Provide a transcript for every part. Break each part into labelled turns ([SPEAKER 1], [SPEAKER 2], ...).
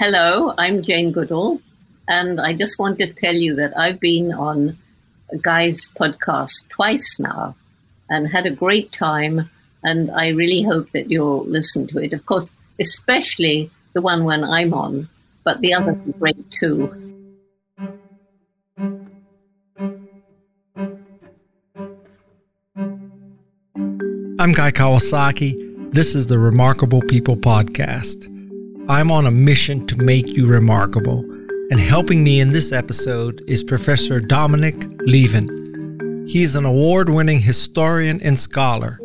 [SPEAKER 1] hello, I'm Jane Goodall, and I just want to tell you that I've been on Guy's podcast twice now and had a great time, and I really hope that you'll listen to it. Of course, especially the one when I'm on, but the others are mm. great too.
[SPEAKER 2] I'm Guy Kawasaki. This is the Remarkable People Podcast. I'm on a mission to make you remarkable, and helping me in this episode is Professor Dominic Lieven. He's an award winning historian and scholar.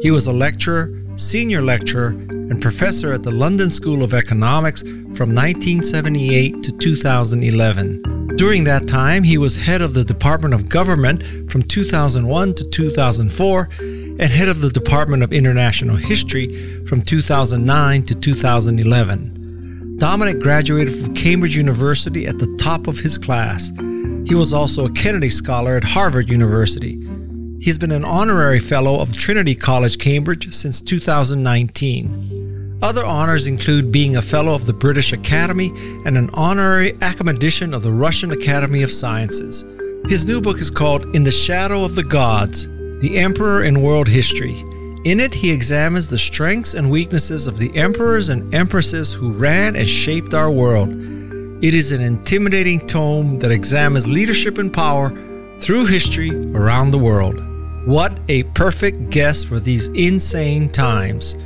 [SPEAKER 2] He was a lecturer, senior lecturer, and professor at the London School of Economics from 1978 to 2011. During that time, he was head of the Department of Government from 2001 to 2004 and head of the Department of International History from 2009 to 2011. Dominic graduated from Cambridge University at the top of his class. He was also a Kennedy Scholar at Harvard University. He's been an honorary fellow of Trinity College, Cambridge since 2019. Other honors include being a fellow of the British Academy and an honorary academician of the Russian Academy of Sciences. His new book is called In the Shadow of the Gods The Emperor in World History. In it, he examines the strengths and weaknesses of the emperors and empresses who ran and shaped our world. It is an intimidating tome that examines leadership and power through history around the world. What a perfect guest for these insane times.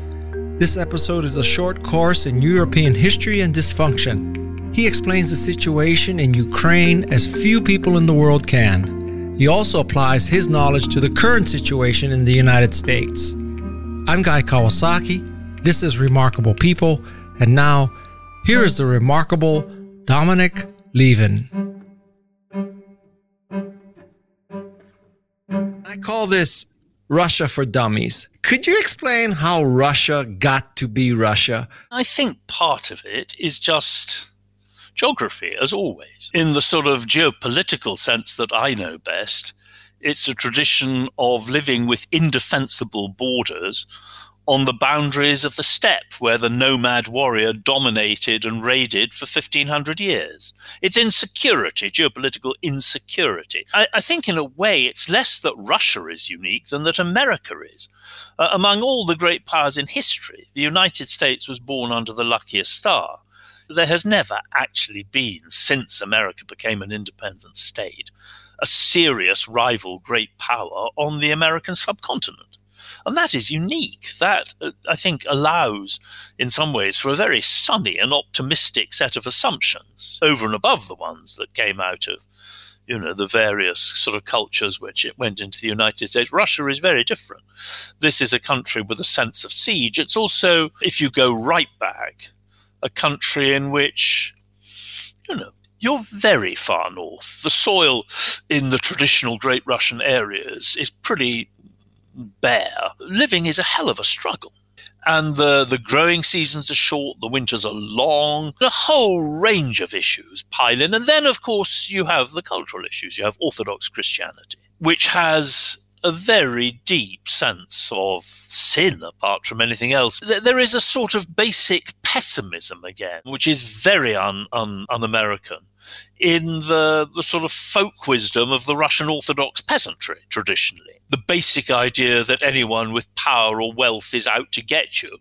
[SPEAKER 2] This episode is a short course in European history and dysfunction. He explains the situation in Ukraine as few people in the world can. He also applies his knowledge to the current situation in the United States. I'm Guy Kawasaki. This is Remarkable People. And now, here is the remarkable Dominic Lieven. I call this Russia for Dummies. Could you explain how Russia got to be Russia?
[SPEAKER 3] I think part of it is just geography, as always. In the sort of geopolitical sense that I know best, it's a tradition of living with indefensible borders on the boundaries of the steppe where the nomad warrior dominated and raided for 1500 years. It's insecurity, geopolitical insecurity. I, I think, in a way, it's less that Russia is unique than that America is. Uh, among all the great powers in history, the United States was born under the luckiest star. There has never actually been, since America became an independent state, a serious rival great power on the American subcontinent. And that is unique. That, uh, I think, allows, in some ways, for a very sunny and optimistic set of assumptions over and above the ones that came out of you know the various sort of cultures which it went into the United States. Russia is very different. This is a country with a sense of siege. It's also, if you go right back, a country in which you know you're very far north. The soil in the traditional Great Russian areas is pretty bare, living is a hell of a struggle. And the, the growing seasons are short, the winters are long, a whole range of issues pile in. And then, of course, you have the cultural issues. You have Orthodox Christianity, which has a very deep sense of sin apart from anything else. There is a sort of basic pessimism again, which is very un, un, un-American in the, the sort of folk wisdom of the Russian Orthodox peasantry traditionally the basic idea that anyone with power or wealth is out to get you,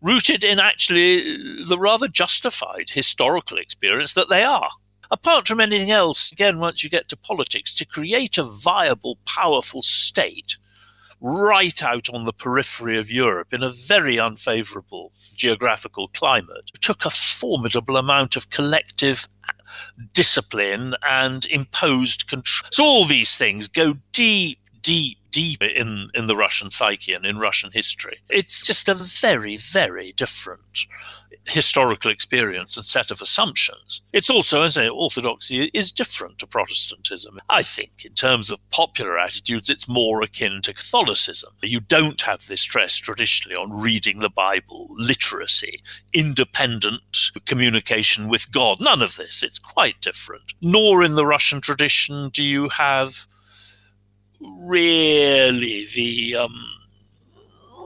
[SPEAKER 3] rooted in actually the rather justified historical experience that they are. Apart from anything else, again, once you get to politics, to create a viable, powerful state right out on the periphery of Europe in a very unfavorable geographical climate took a formidable amount of collective discipline and imposed control. So all these things go deep, deep deep in, in the Russian psyche and in Russian history. It's just a very, very different historical experience and set of assumptions. It's also, as I say, orthodoxy is different to Protestantism. I think, in terms of popular attitudes, it's more akin to Catholicism. You don't have this stress traditionally on reading the Bible, literacy, independent communication with God. None of this. It's quite different. Nor in the Russian tradition do you have really the um,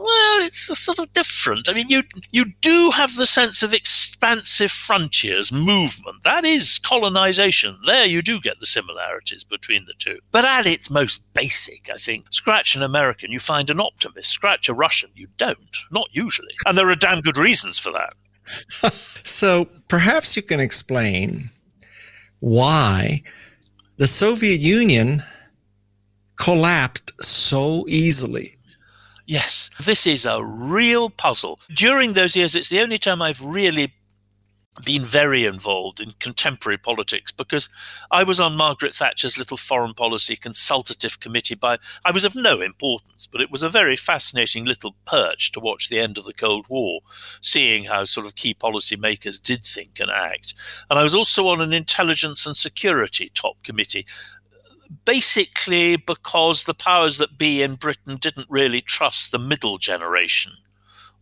[SPEAKER 3] well, it's sort of different. I mean, you you do have the sense of expansive frontiers movement. That is colonization. There, you do get the similarities between the two. But at its most basic, I think, scratch an American, you find an optimist. Scratch a Russian, you don't. Not usually. And there are damn good reasons for that.
[SPEAKER 2] so perhaps you can explain why the Soviet Union collapsed so easily
[SPEAKER 3] Yes, this is a real puzzle. During those years, it's the only time I've really been very involved in contemporary politics because I was on Margaret Thatcher's little foreign policy consultative committee by I was of no importance but it was a very fascinating little perch to watch the end of the Cold War seeing how sort of key policy makers did think and act and I was also on an intelligence and security top committee basically because the powers that be in Britain didn't really trust the middle generation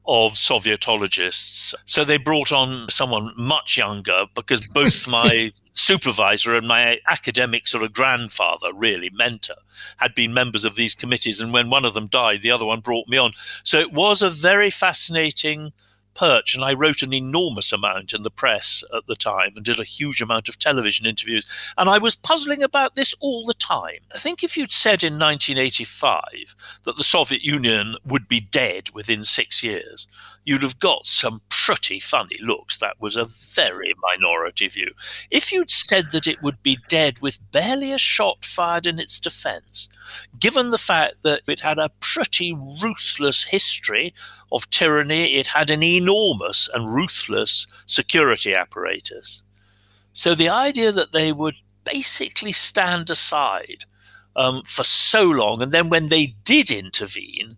[SPEAKER 3] of Sovietologists. So they brought on someone much younger because both my supervisor and my academic sort of grandfather, really mentor, had been members of these committees. And when one of them died, the other one brought me on. So it was a very fascinating perch, and I wrote an enormous amount in the press at the time and did a huge amount of television interviews. And I was puzzling about this all the time. I think if you'd said in 1985 that the Soviet Union would be dead within six years, you'd have got some pretty funny looks. That was a very minority view. If you'd said that it would be dead with barely a shot fired in its defense, given the fact that it had a pretty ruthless history of tyranny, it had an enormous and ruthless security apparatus. So the idea that they would basically stand aside um, for so long, and then when they did intervene,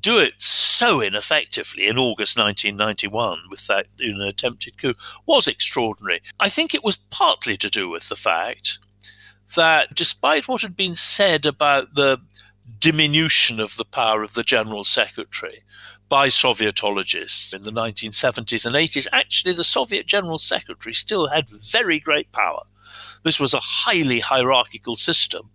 [SPEAKER 3] do it so ineffectively in August 1991 with that you know, attempted coup was extraordinary. I think it was partly to do with the fact that despite what had been said about the diminution of the power of the General Secretary, by Sovietologists in the 1970s and 80s, actually the Soviet General Secretary still had very great power. This was a highly hierarchical system.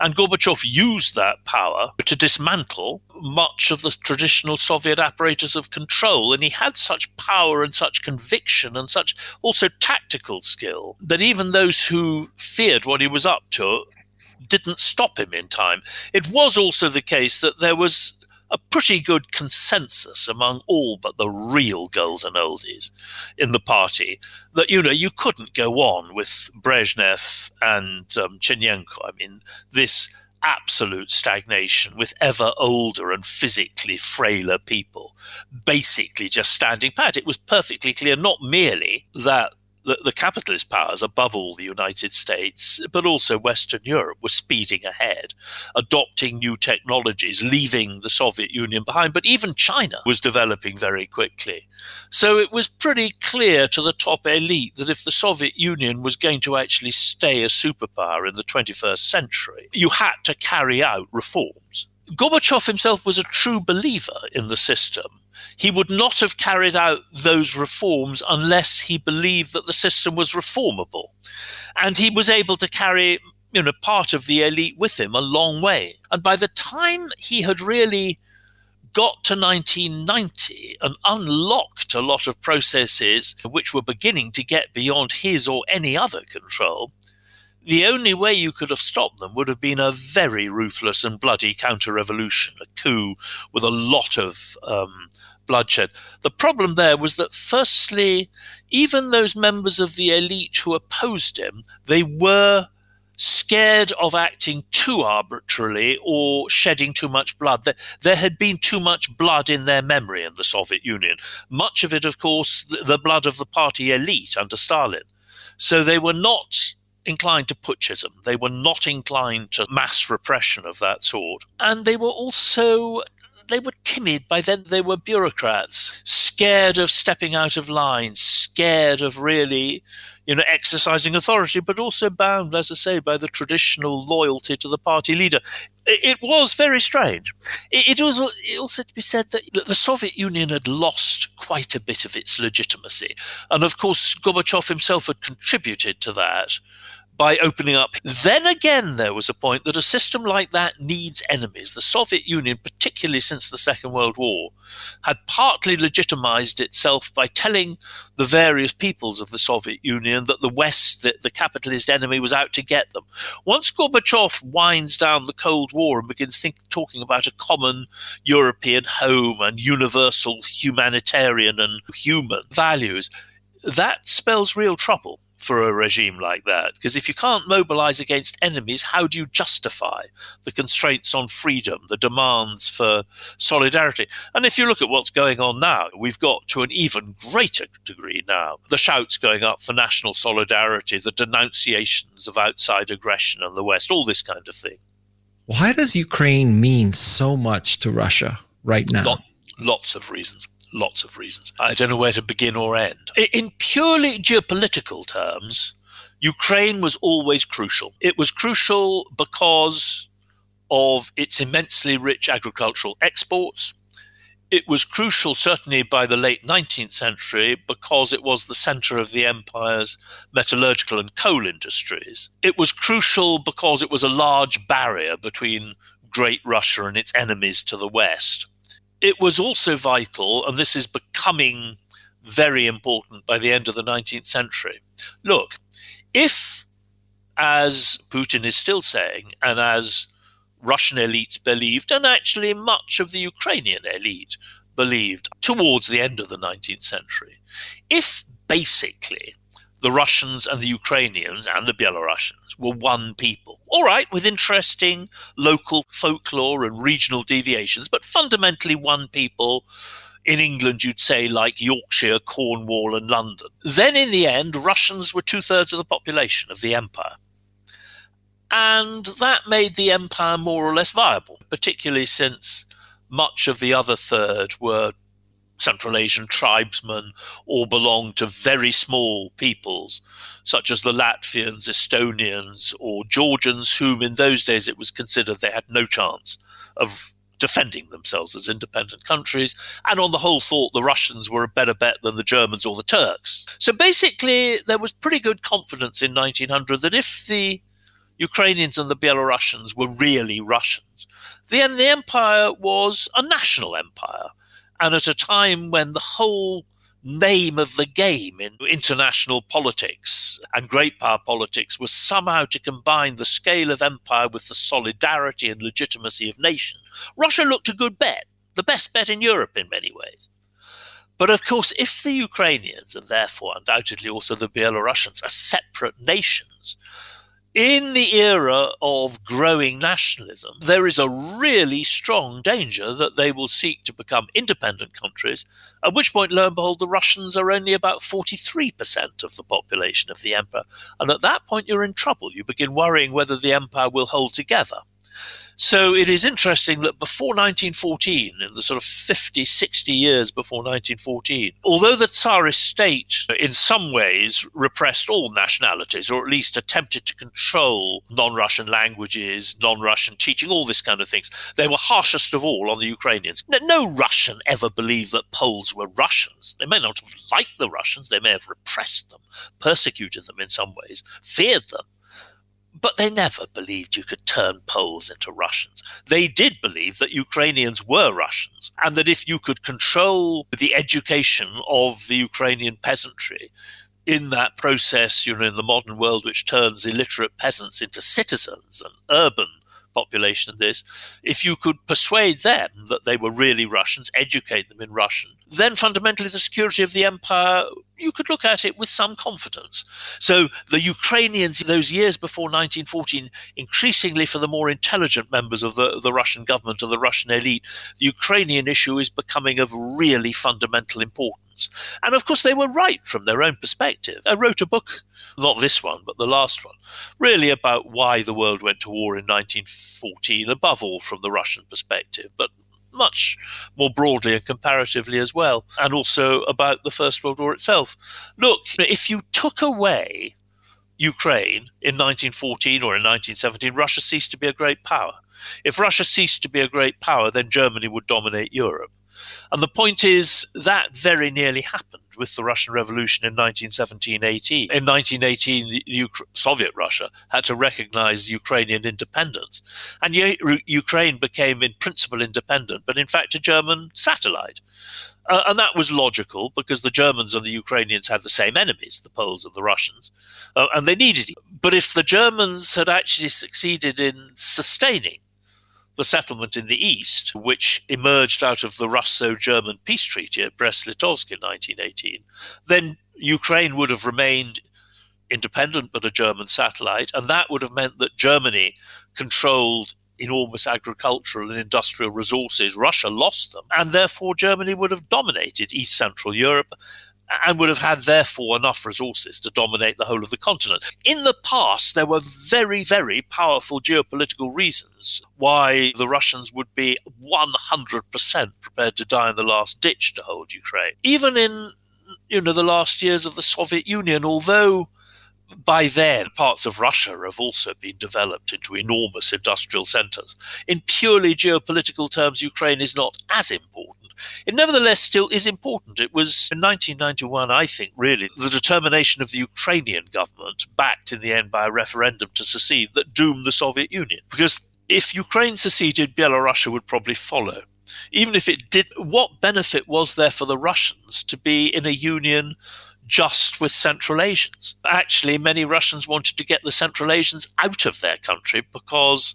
[SPEAKER 3] And Gorbachev used that power to dismantle much of the traditional Soviet apparatus of control. And he had such power and such conviction and such also tactical skill that even those who feared what he was up to didn't stop him in time. It was also the case that there was a pretty good consensus among all but the real golden oldies in the party that you know you couldn't go on with Brezhnev and um, Chernenko. I mean, this absolute stagnation with ever older and physically frailer people basically just standing pat. It was perfectly clear not merely that the, the capitalist powers, above all the United States, but also Western Europe, were speeding ahead, adopting new technologies, leaving the Soviet Union behind. But even China was developing very quickly. So it was pretty clear to the top elite that if the Soviet Union was going to actually stay a superpower in the 21st century, you had to carry out reforms. Gorbachev himself was a true believer in the system he would not have carried out those reforms unless he believed that the system was reformable. And he was able to carry you know part of the elite with him a long way. And by the time he had really got to 1990 and unlocked a lot of processes which were beginning to get beyond his or any other control, the only way you could have stopped them would have been a very ruthless and bloody counter revolution, a coup with a lot of um, bloodshed. The problem there was that, firstly, even those members of the elite who opposed him, they were scared of acting too arbitrarily or shedding too much blood. There, had been too much blood in their memory in the Soviet Union. Much of it, of course, the blood of the party elite under Stalin. So they were not inclined to putschism. They were not inclined to mass repression of that sort. And they were also they were timid. By then, they were bureaucrats, scared of stepping out of line, scared of really, you know, exercising authority, but also bound, as I say, by the traditional loyalty to the party leader. It, was very strange. It, was also to be said that the Soviet Union had lost quite a bit of its legitimacy. And of course, Gorbachev himself had contributed to that by opening up. Then again, there was a point that a system like that needs enemies. The Soviet Union, particularly since the Second World War, had partly legitimized itself by telling the various peoples of the Soviet Union that the West, the, the capitalist enemy, was out to get them. Once Gorbachev winds down the Cold War and begins think, talking about a common European home and universal humanitarian and human values, that spells real trouble for a regime like that. Because if you can't mobilize against enemies, how do you justify the constraints on freedom, the demands for solidarity? And if you look at what's going on now, we've got to an even greater degree now the shouts going up for national solidarity, the denunciations of outside aggression in the West, all this kind of thing.
[SPEAKER 2] Why does Ukraine mean so much to Russia right now? Lot,
[SPEAKER 3] lots of reasons lots of reasons. I don't know where to begin or end. In purely geopolitical terms, Ukraine was always crucial. It was crucial because of its immensely rich agricultural exports. It was crucial, certainly by the late 19th century, because it was the center of the empire's metallurgical and coal industries. It was crucial because it was a large barrier between Great Russia and its enemies to the west it was also vital, and this is becoming very important by the end of the 19th century. Look, if, as Putin is still saying, and as Russian elites believed, and actually much of the Ukrainian elite believed towards the end of the 19th century, if basically the Russians and the Ukrainians and the Belarusians were one people. All right, with interesting local folklore and regional deviations, but fundamentally one people. In England, you'd say like Yorkshire, Cornwall, and London. Then, in the end, Russians were two thirds of the population of the empire. And that made the empire more or less viable, particularly since much of the other third were Central Asian tribesmen all belonged to very small peoples, such as the Latvians, Estonians, or Georgians, whom in those days it was considered they had no chance of defending themselves as independent countries, and on the whole thought the Russians were a better bet than the Germans or the Turks. So basically, there was pretty good confidence in 1900 that if the Ukrainians and the Belarusians were really Russians, then the empire was a national empire and at a time when the whole name of the game in international politics and great power politics was somehow to combine the scale of empire with the solidarity and legitimacy of nation, Russia looked a good bet, the best bet in Europe in many ways. But of course, if the Ukrainians, and therefore undoubtedly also the Belarusians, are separate nations, in the era of growing nationalism, there is a really strong danger that they will seek to become independent countries, at which point, lo and behold, the Russians are only about 43% of the population of the empire. And at that point, you're in trouble. You begin worrying whether the empire will hold together. So it is interesting that before 1914, in the sort of 50, 60 years before 1914, although the Tsarist state in some ways repressed all nationalities, or at least attempted to control non Russian languages, non Russian teaching, all this kind of things, they were harshest of all on the Ukrainians. No, no Russian ever believed that Poles were Russians. They may not have liked the Russians, they may have repressed them, persecuted them in some ways, feared them but they never believed you could turn Poles into Russians. They did believe that Ukrainians were Russians, and that if you could control the education of the Ukrainian peasantry, in that process, you know, in the modern world, which turns illiterate peasants into citizens and urban population of this, if you could persuade them that they were really Russians, educate them in Russian, then fundamentally the security of the empire, you could look at it with some confidence. So the Ukrainians, those years before 1914, increasingly for the more intelligent members of the, the Russian government or the Russian elite, the Ukrainian issue is becoming of really fundamental importance. And of course, they were right from their own perspective. I wrote a book, not this one, but the last one, really about why the world went to war in 1914, above all from the Russian perspective, but much more broadly and comparatively as well, and also about the First World War itself. Look, if you took away Ukraine in 1914 or in 1917, Russia ceased to be a great power. If Russia ceased to be a great power, then Germany would dominate Europe. And the point is that very nearly happened with the Russian Revolution in 1917-18. In 1918, the Soviet Russia had to recognize Ukrainian independence, and U- Ukraine became in principle independent, but in fact a German satellite. Uh, and that was logical because the Germans and the Ukrainians had the same enemies, the Poles and the Russians, uh, and they needed it. But if the Germans had actually succeeded in sustaining the settlement in the east, which emerged out of the Russo German peace treaty at Brest Litovsk in 1918, then Ukraine would have remained independent but a German satellite, and that would have meant that Germany controlled enormous agricultural and industrial resources. Russia lost them, and therefore Germany would have dominated East Central Europe and would have had therefore enough resources to dominate the whole of the continent. In the past, there were very, very powerful geopolitical reasons why the Russians would be 100% prepared to die in the last ditch to hold Ukraine. Even in you know the last years of the Soviet Union, although by then, parts of Russia have also been developed into enormous industrial centers. In purely geopolitical terms, Ukraine is not as important. It nevertheless still is important. It was in 1991, I think, really, the determination of the Ukrainian government, backed in the end by a referendum to secede, that doomed the Soviet Union. Because if Ukraine seceded, Belarus would probably follow. Even if it did, what benefit was there for the Russians to be in a union just with Central Asians. Actually, many Russians wanted to get the Central Asians out of their country because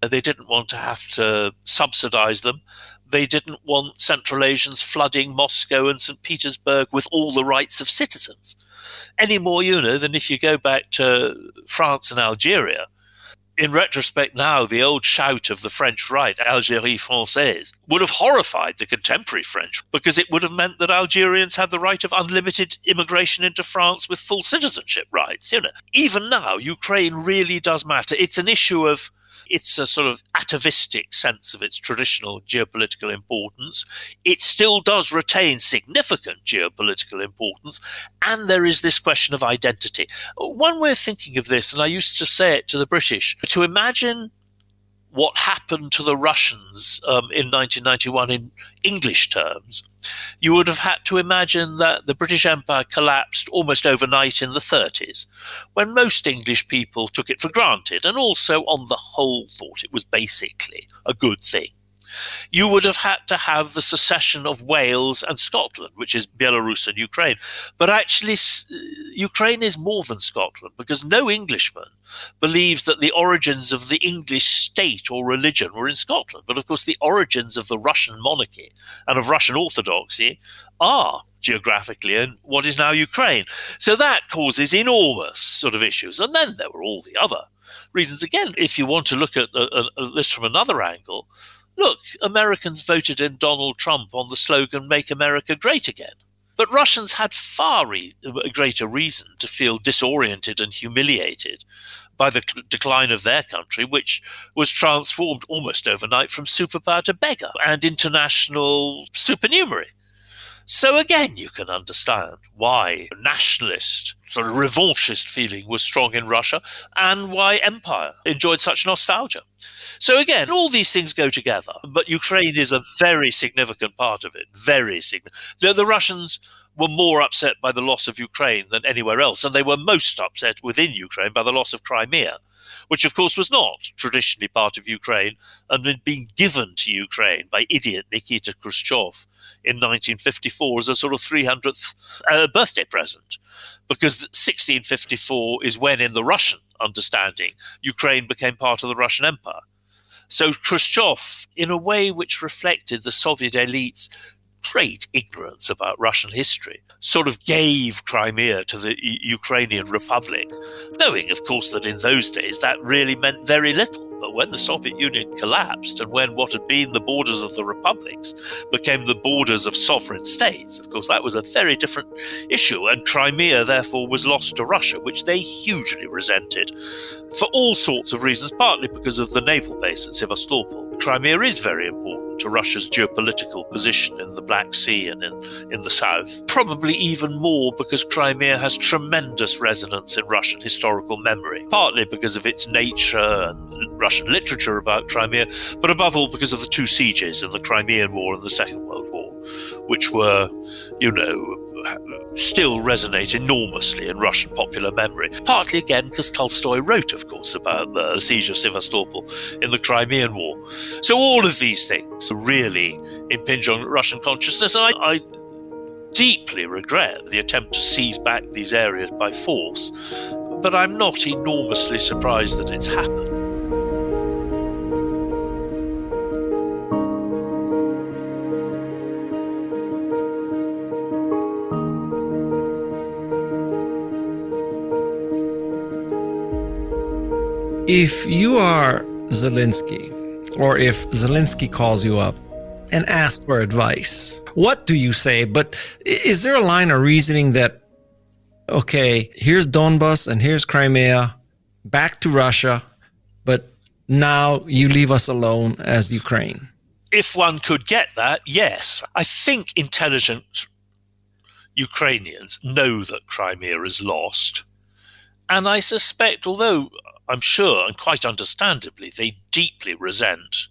[SPEAKER 3] they didn't want to have to subsidize them. They didn't want Central Asians flooding Moscow and St. Petersburg with all the rights of citizens. Any more, you know, than if you go back to France and Algeria in retrospect now, the old shout of the French right, Algérie française, would have horrified the contemporary French because it would have meant that Algerians had the right of unlimited immigration into France with full citizenship rights. You know, even now, Ukraine really does matter. It's an issue of it's a sort of atavistic sense of its traditional geopolitical importance. It still does retain significant geopolitical importance, and there is this question of identity. One way of thinking of this, and I used to say it to the British, to imagine what happened to the Russians um, in 1991 in English terms, you would have had to imagine that the British Empire collapsed almost overnight in the 30s, when most English people took it for granted and also, on the whole, thought it was basically a good thing you would have had to have the secession of Wales and Scotland, which is Belarus and Ukraine. But actually, Ukraine is more than Scotland because no Englishman believes that the origins of the English state or religion were in Scotland. But of course, the origins of the Russian monarchy and of Russian orthodoxy are geographically in what is now Ukraine. So that causes enormous sort of issues. And then there were all the other reasons. Again, if you want to look at uh, uh, this from another angle, look, Americans voted in Donald Trump on the slogan, Make America Great Again. But Russians had far re- uh, greater reason to feel disoriented and humiliated by the decline of their country, which was transformed almost overnight from superpower to beggar and international supernumerary. So again, you can understand why nationalist, sort of revanchist feeling was strong in Russia and why empire enjoyed such nostalgia. So again, all these things go together, but Ukraine is a very significant part of it. Very significant. The, the Russians were more upset by the loss of Ukraine than anywhere else, and they were most upset within Ukraine by the loss of Crimea which of course was not traditionally part of Ukraine and had been given to Ukraine by idiot Nikita Khrushchev in 1954 as a sort of 300th uh, birthday present. Because 1654 is when, in the Russian understanding, Ukraine became part of the Russian Empire. So Khrushchev, in a way which reflected the Soviet elite's great ignorance about Russian history, sort of gave Crimea to the Ukrainian Republic, knowing, of course, that in those days that really meant very little. But when the Soviet Union collapsed and when what had been the borders of the republics became the borders of sovereign states, of course, that was a very different issue. And Crimea, therefore, was lost to Russia, which they hugely resented for all sorts of reasons, partly because of the naval base at Sevastopol. Crimea is very important to Russia's geopolitical position in the Black Sea and in, in the south. Probably even more because Crimea has tremendous resonance in Russian historical memory, partly because of its nature and Russian literature about Crimea, but above all because of the two sieges in the Crimean War and the Second World War, which were, you know, still resonate enormously in Russian popular memory. Partly again because Tolstoy wrote, of course, about the siege of Sevastopol in the Crimean War. So all of these things really impinge on Russian consciousness, and I, I deeply regret the attempt to seize back these areas by force, but I'm not enormously surprised that it's happened.
[SPEAKER 2] If you are Zelensky, or if Zelensky calls you up and asks for advice, what do you say? But is there a line of reasoning that, okay, here's Donbas and here's Crimea, back to Russia, but now you leave us alone as Ukraine?
[SPEAKER 3] If one could get that, yes. I think intelligent Ukrainians know that Crimea is lost. And I suspect, although I'm sure, and quite understandably, they deeply resent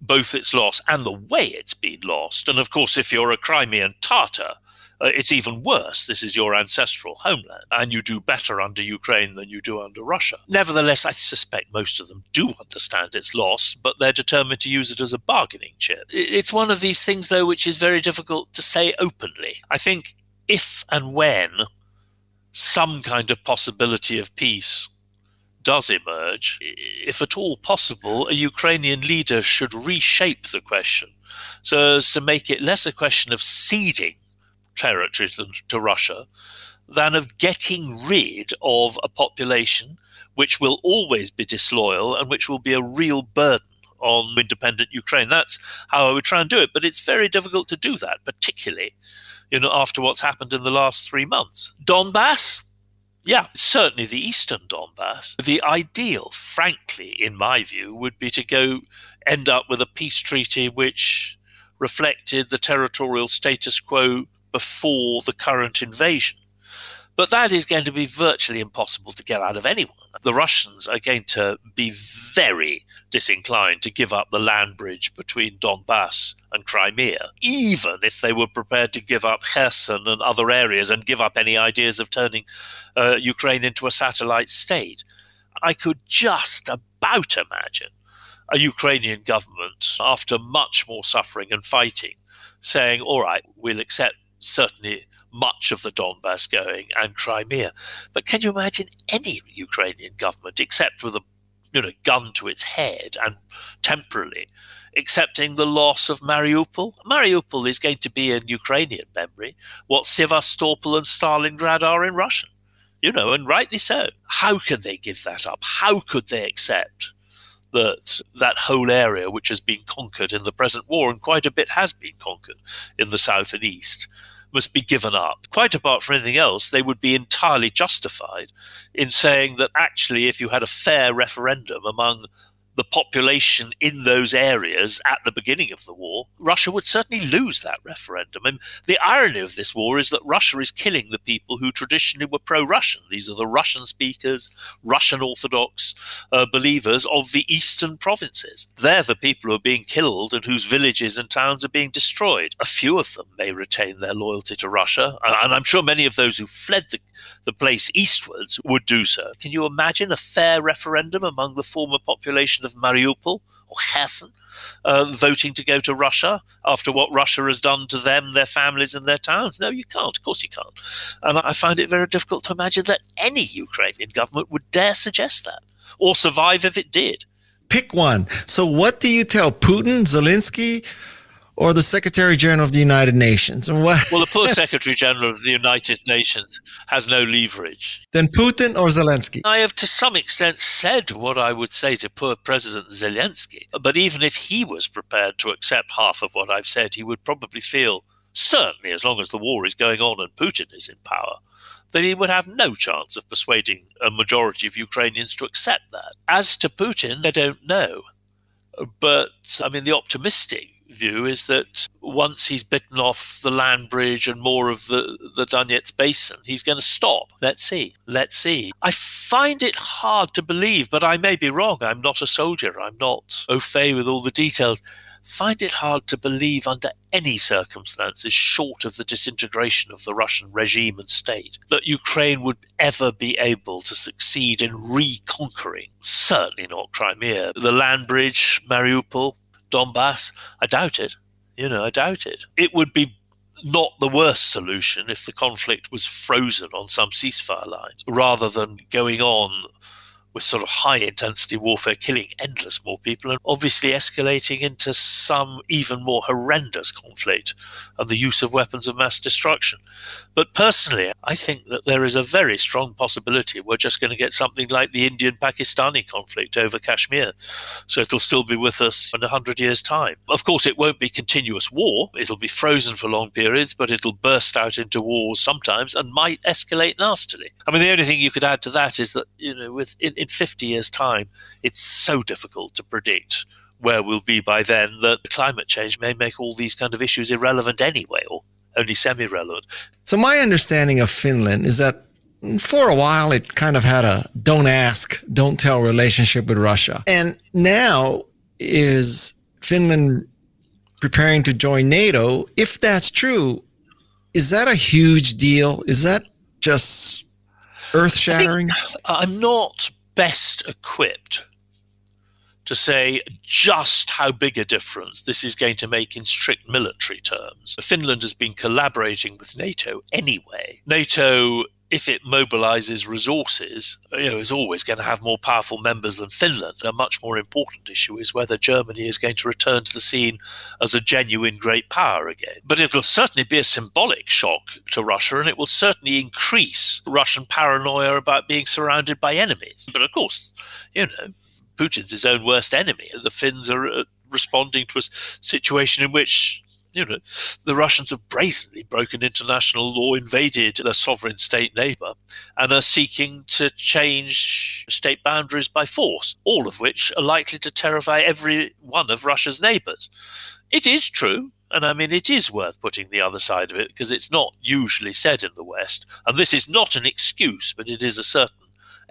[SPEAKER 3] both its loss and the way it's been lost. And of course, if you're a Crimean Tartar, uh, it's even worse. This is your ancestral homeland, and you do better under Ukraine than you do under Russia. Nevertheless, I suspect most of them do understand it's lost, but they're determined to use it as a bargaining chip. It's one of these things, though, which is very difficult to say openly. I think if and when some kind of possibility of peace does emerge, if at all possible, a Ukrainian leader should reshape the question so as to make it less a question of ceding territory to Russia than of getting rid of a population which will always be disloyal and which will be a real burden on independent Ukraine. That's how I would try and do it. But it's very difficult to do that, particularly, you know, after what's happened in the last three months. Donbass, yeah, certainly the eastern Donbass. The ideal, frankly, in my view, would be to go end up with a peace treaty which reflected the territorial status quo before the current invasion. But that is going to be virtually impossible to get out of anyone. The Russians are going to be very disinclined to give up the land bridge between Donbass and Crimea, even if they were prepared to give up Kherson and other areas and give up any ideas of turning uh, Ukraine into a satellite state. I could just about imagine a Ukrainian government, after much more suffering and fighting, saying, all right, we'll accept certainly much of the Donbass going and Crimea. But can you imagine any Ukrainian government, except with a you know, gun to its head and temporarily accepting the loss of Mariupol? Mariupol is going to be in Ukrainian memory what Sevastopol and Stalingrad are in Russian. You know, and rightly so. How can they give that up? How could they accept that that whole area which has been conquered in the present war, and quite a bit has been conquered in the south and east, must be given up. Quite apart from anything else, they would be entirely justified in saying that actually, if you had a fair referendum among the population in those areas at the beginning of the war, Russia would certainly lose that referendum. And the irony of this war is that Russia is killing the people who traditionally were pro Russian. These are the Russian speakers, Russian Orthodox uh, believers of the eastern provinces. They're the people who are being killed and whose villages and towns are being destroyed. A few of them may retain their loyalty to Russia, and I'm sure many of those who fled the, the place eastwards would do so. Can you imagine a fair referendum among the former population? of Mariupol or Kherson uh, voting to go to Russia after what Russia has done to them, their families, and their towns. No, you can't. Of course, you can't. And I find it very difficult to imagine that any Ukrainian government would dare suggest that or survive if it did.
[SPEAKER 2] Pick one. So, what do you tell Putin, Zelensky, or the Secretary General of the United Nations?
[SPEAKER 3] What? well, the poor Secretary General of the United Nations has no leverage.
[SPEAKER 2] Then Putin or Zelensky?
[SPEAKER 3] I have to some extent said what I would say to poor President Zelensky. But even if he was prepared to accept half of what I've said, he would probably feel, certainly as long as the war is going on and Putin is in power, that he would have no chance of persuading a majority of Ukrainians to accept that. As to Putin, I don't know. But I mean, the optimistic view is that once he's bitten off the land bridge and more of the, the Donetsk basin, he's going to stop. Let's see. Let's see. I find it hard to believe, but I may be wrong. I'm not a soldier. I'm not au fait with all the details. find it hard to believe under any circumstances short of the disintegration of the Russian regime and state that Ukraine would ever be able to succeed in reconquering, certainly not Crimea, the land bridge, Mariupol, Donbass. I doubt it. You know, I doubt it. It would be not the worst solution if the conflict was frozen on some ceasefire lines rather than going on with sort of high intensity warfare, killing endless more people, and obviously escalating into some even more horrendous conflict and the use of weapons of mass destruction. But personally, I think that there is a very strong possibility we're just going to get something like the Indian Pakistani conflict over Kashmir. So it'll still be with us in a hundred years' time. Of course, it won't be continuous war, it'll be frozen for long periods, but it'll burst out into wars sometimes and might escalate nastily. I mean, the only thing you could add to that is that, you know, with in, in 50 years' time, it's so difficult to predict where we'll be by then that climate change may make all these kind of issues irrelevant anyway or only semi relevant.
[SPEAKER 2] So, my understanding of Finland is that for a while it kind of had a don't ask, don't tell relationship with Russia. And now is Finland preparing to join NATO? If that's true, is that a huge deal? Is that just earth shattering?
[SPEAKER 3] Uh, I'm not best equipped to say just how big a difference this is going to make in strict military terms. Finland has been collaborating with NATO anyway. NATO if it mobilizes resources, you know, is always going to have more powerful members than Finland. A much more important issue is whether Germany is going to return to the scene as a genuine great power again. But it will certainly be a symbolic shock to Russia, and it will certainly increase Russian paranoia about being surrounded by enemies. But of course, you know, Putin's his own worst enemy. The Finns are uh, responding to a situation in which you know, the Russians have brazenly broken international law, invaded their sovereign state neighbor, and are seeking to change state boundaries by force, all of which are likely to terrify every one of Russia's neighbors. It is true, and I mean, it is worth putting the other side of it because it's not usually said in the West, and this is not an excuse, but it is a certain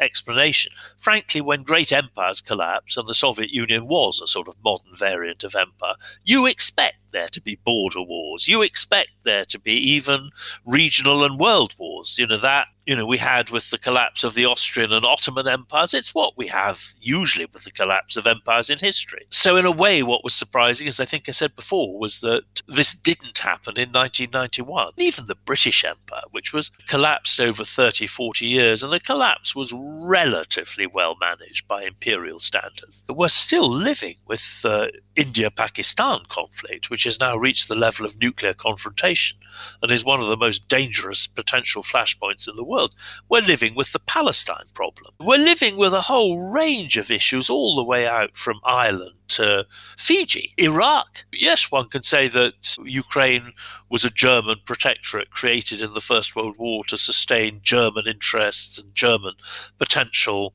[SPEAKER 3] explanation. Frankly, when great empires collapse, and the Soviet Union was a sort of modern variant of empire, you expect there to be border wars. You expect there to be even regional and world wars. You know, that, you know, we had with the collapse of the Austrian and Ottoman empires. It's what we have usually with the collapse of empires in history. So, in a way, what was surprising, as I think I said before, was that this didn't happen in 1991. Even the British Empire, which was collapsed over 30, 40 years, and the collapse was relatively well managed by imperial standards, But we're still living with uh, India Pakistan conflict, which has now reached the level of nuclear confrontation and is one of the most dangerous potential flashpoints in the world. We're living with the Palestine problem. We're living with a whole range of issues all the way out from Ireland to Fiji, Iraq. Yes, one can say that Ukraine was a German protectorate created in the First World War to sustain German interests and German potential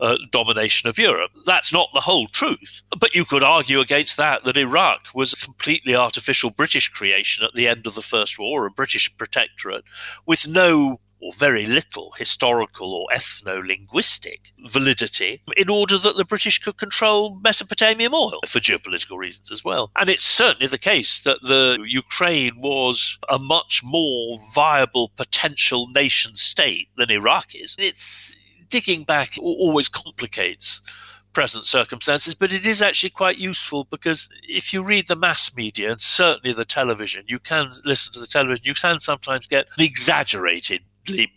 [SPEAKER 3] uh, domination of Europe. That's not the whole truth. But you could argue against that that Iraq was a completely artificial British creation at the end of the First War, a British protectorate, with no or very little historical or ethno linguistic validity in order that the British could control Mesopotamian oil for geopolitical reasons as well. And it's certainly the case that the Ukraine was a much more viable potential nation state than Iraq is. It's digging back always complicates present circumstances, but it is actually quite useful because if you read the mass media and certainly the television, you can listen to the television, you can sometimes get an exaggerated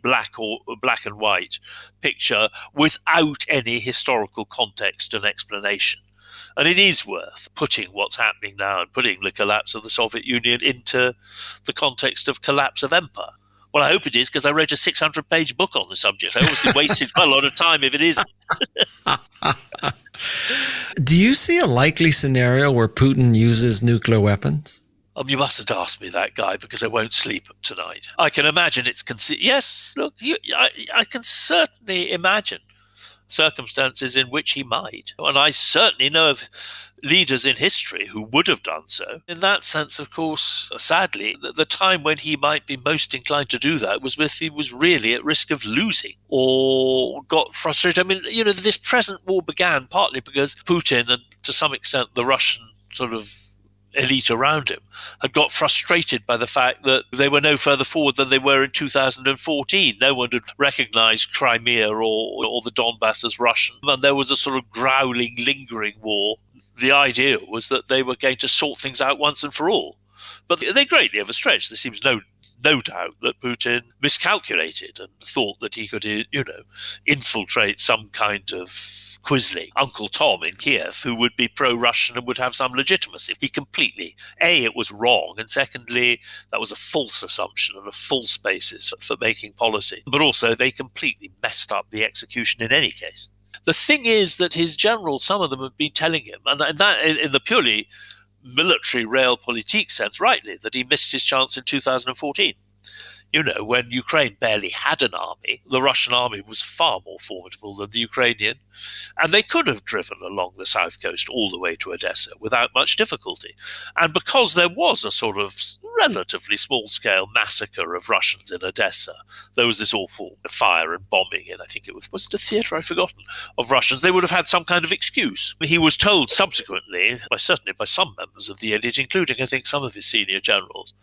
[SPEAKER 3] black or black and white picture without any historical context and explanation. And it is worth putting what's happening now and putting the collapse of the Soviet Union into the context of collapse of empire. Well, I hope it is because I wrote a 600 page book on the subject. I obviously wasted quite a lot of time if it isn't.
[SPEAKER 2] Do you see a likely scenario where Putin uses nuclear weapons?
[SPEAKER 3] Um, you mustn't ask me that, guy, because I won't sleep tonight. I can imagine it's con- yes. Look, you, I, I can certainly imagine circumstances in which he might, and I certainly know of leaders in history who would have done so. In that sense, of course, sadly, the, the time when he might be most inclined to do that was if he was really at risk of losing or got frustrated. I mean, you know, this present war began partly because Putin and to some extent the Russian sort of elite around him had got frustrated by the fact that they were no further forward than they were in 2014. No one had recognized Crimea or, or the Donbass as Russian. And there was a sort of growling, lingering war. The idea was that they were going to sort things out once and for all. But they greatly overstretched. There seems no no doubt that Putin miscalculated and thought that he could, you know, infiltrate some kind of Quisling, Uncle Tom in Kiev, who would be pro Russian and would have some legitimacy. He completely, A, it was wrong, and secondly, that was a false assumption and a false basis for, making policy. But also, they completely messed up the execution in any case. The thing is that his generals, some of them have been telling him, and that in the purely military realpolitik sense, rightly, that he missed his chance in 2014 you know, when Ukraine barely had an army, the Russian army was far more formidable than the Ukrainian, and they could have driven along the south coast all the way to Odessa without much difficulty. And because there was a sort of relatively small scale massacre of Russians in Odessa, there was this awful fire and bombing in, I think it was, was it a theatre? I've forgotten, of Russians, they would have had some kind of excuse. He was told subsequently, by certainly by some members of the elite, including, I think, some of his senior generals,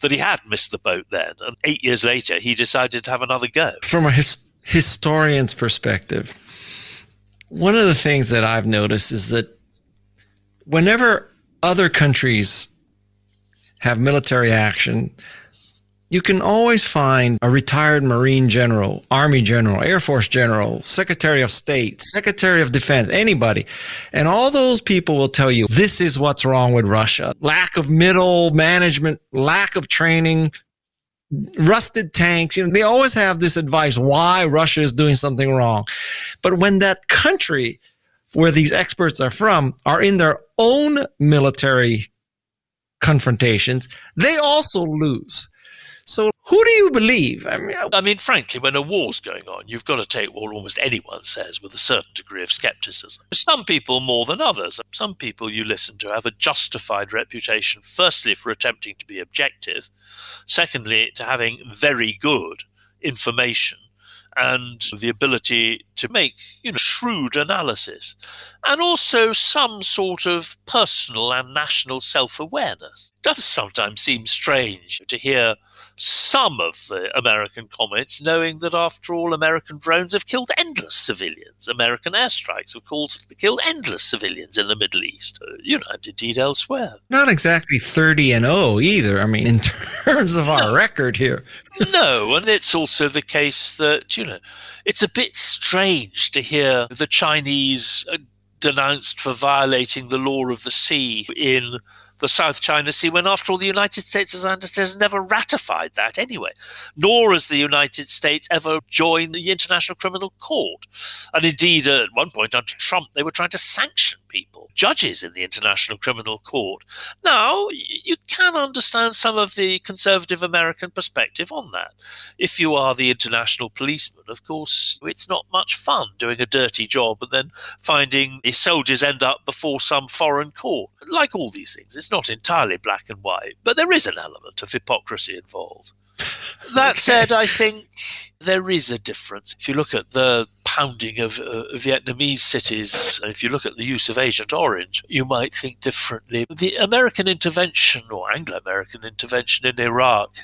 [SPEAKER 3] that he had missed the boat then, and eight eight years later, he decided to have another go.
[SPEAKER 2] From a his- historian's perspective, one of the things that I've noticed is that whenever other countries have military action, you can always find a retired Marine general, Army general, Air Force general, Secretary of State, Secretary of Defense, anybody. And all those people will tell you this is what's wrong with Russia lack of middle management, lack of training, rusted tanks. You know, they always have this advice why Russia is doing something wrong. But when that country where these experts are from are in their own military confrontations, they also lose. So who do you believe?
[SPEAKER 3] I mean, I mean, frankly, when a war's going on, you've got to take what almost anyone says with a certain degree of skepticism. Some people more than others. Some people you listen to have a justified reputation, firstly, for attempting to be objective, secondly, to having very good information and the ability to make you know shrewd analysis and also some sort of personal and national self-awareness. It does sometimes seem strange to hear some of the American comments, knowing that after all, American drones have killed endless civilians. American airstrikes have killed endless civilians in the Middle East, uh, you know, and indeed elsewhere.
[SPEAKER 2] Not exactly 30 and 0 either. I mean, in terms of our no. record here.
[SPEAKER 3] no, and it's also the case that, you know, it's a bit strange to hear the Chinese uh, denounced for violating the law of the sea in the South China Sea, when after all, the United States, as I understand, has never ratified that anyway, nor has the United States ever joined the International Criminal Court. And indeed, uh, at one point under Trump, they were trying to sanction people, judges in the International Criminal Court. Now, you can understand some of the conservative American perspective on that. If you are the international policeman, of course, it's not much fun doing a dirty job and then finding the soldiers end up before some foreign court. Like all these things, it's not entirely black and white, but there is an element of hypocrisy involved. That okay. said, I think there is a difference. If you look at the pounding of uh, Vietnamese cities, if you look at the use of Agent Orange, you might think differently. The American intervention or Anglo American intervention in Iraq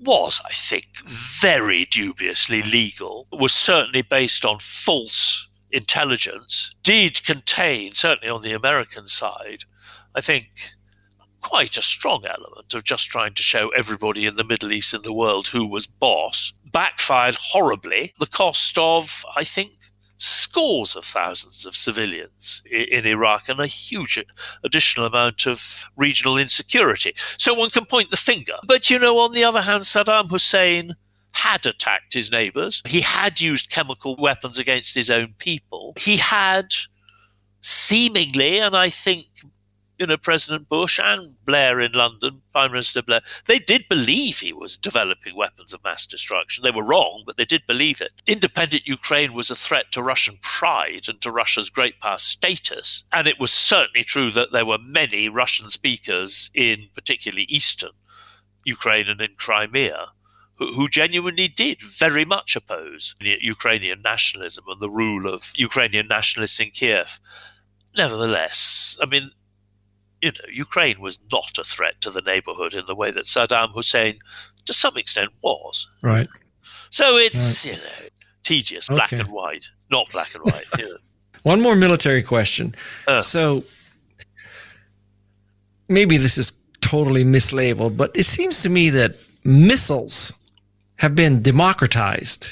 [SPEAKER 3] was, I think, very dubiously legal, was certainly based on false intelligence, did contain, certainly on the American side, I think quite a strong element of just trying to show everybody in the Middle East and the world who was boss, backfired horribly. The cost of, I think, scores of thousands of civilians in Iraq and a huge additional amount of regional insecurity. So one can point the finger. But, you know, on the other hand, Saddam Hussein had attacked his neighbors. He had used chemical weapons against his own people. He had seemingly, and I think you know, President Bush and Blair in London, Prime Minister Blair, they did believe he was developing weapons of mass destruction. They were wrong, but they did believe it. Independent Ukraine was a threat to Russian pride and to Russia's great power status. And it was certainly true that there were many Russian speakers in particularly eastern Ukraine and in Crimea who, genuinely did very much oppose Ukrainian nationalism and the rule of Ukrainian nationalists in Kiev. Nevertheless, I mean, you know, Ukraine was not a threat to the neighborhood in the way that Saddam Hussein, to some extent, was.
[SPEAKER 2] Right.
[SPEAKER 3] So it's, right. you know, tedious, black and white, not black and white. you know.
[SPEAKER 2] One more military question. Uh, so maybe this is totally mislabeled, but it seems to me that missiles have been democratized.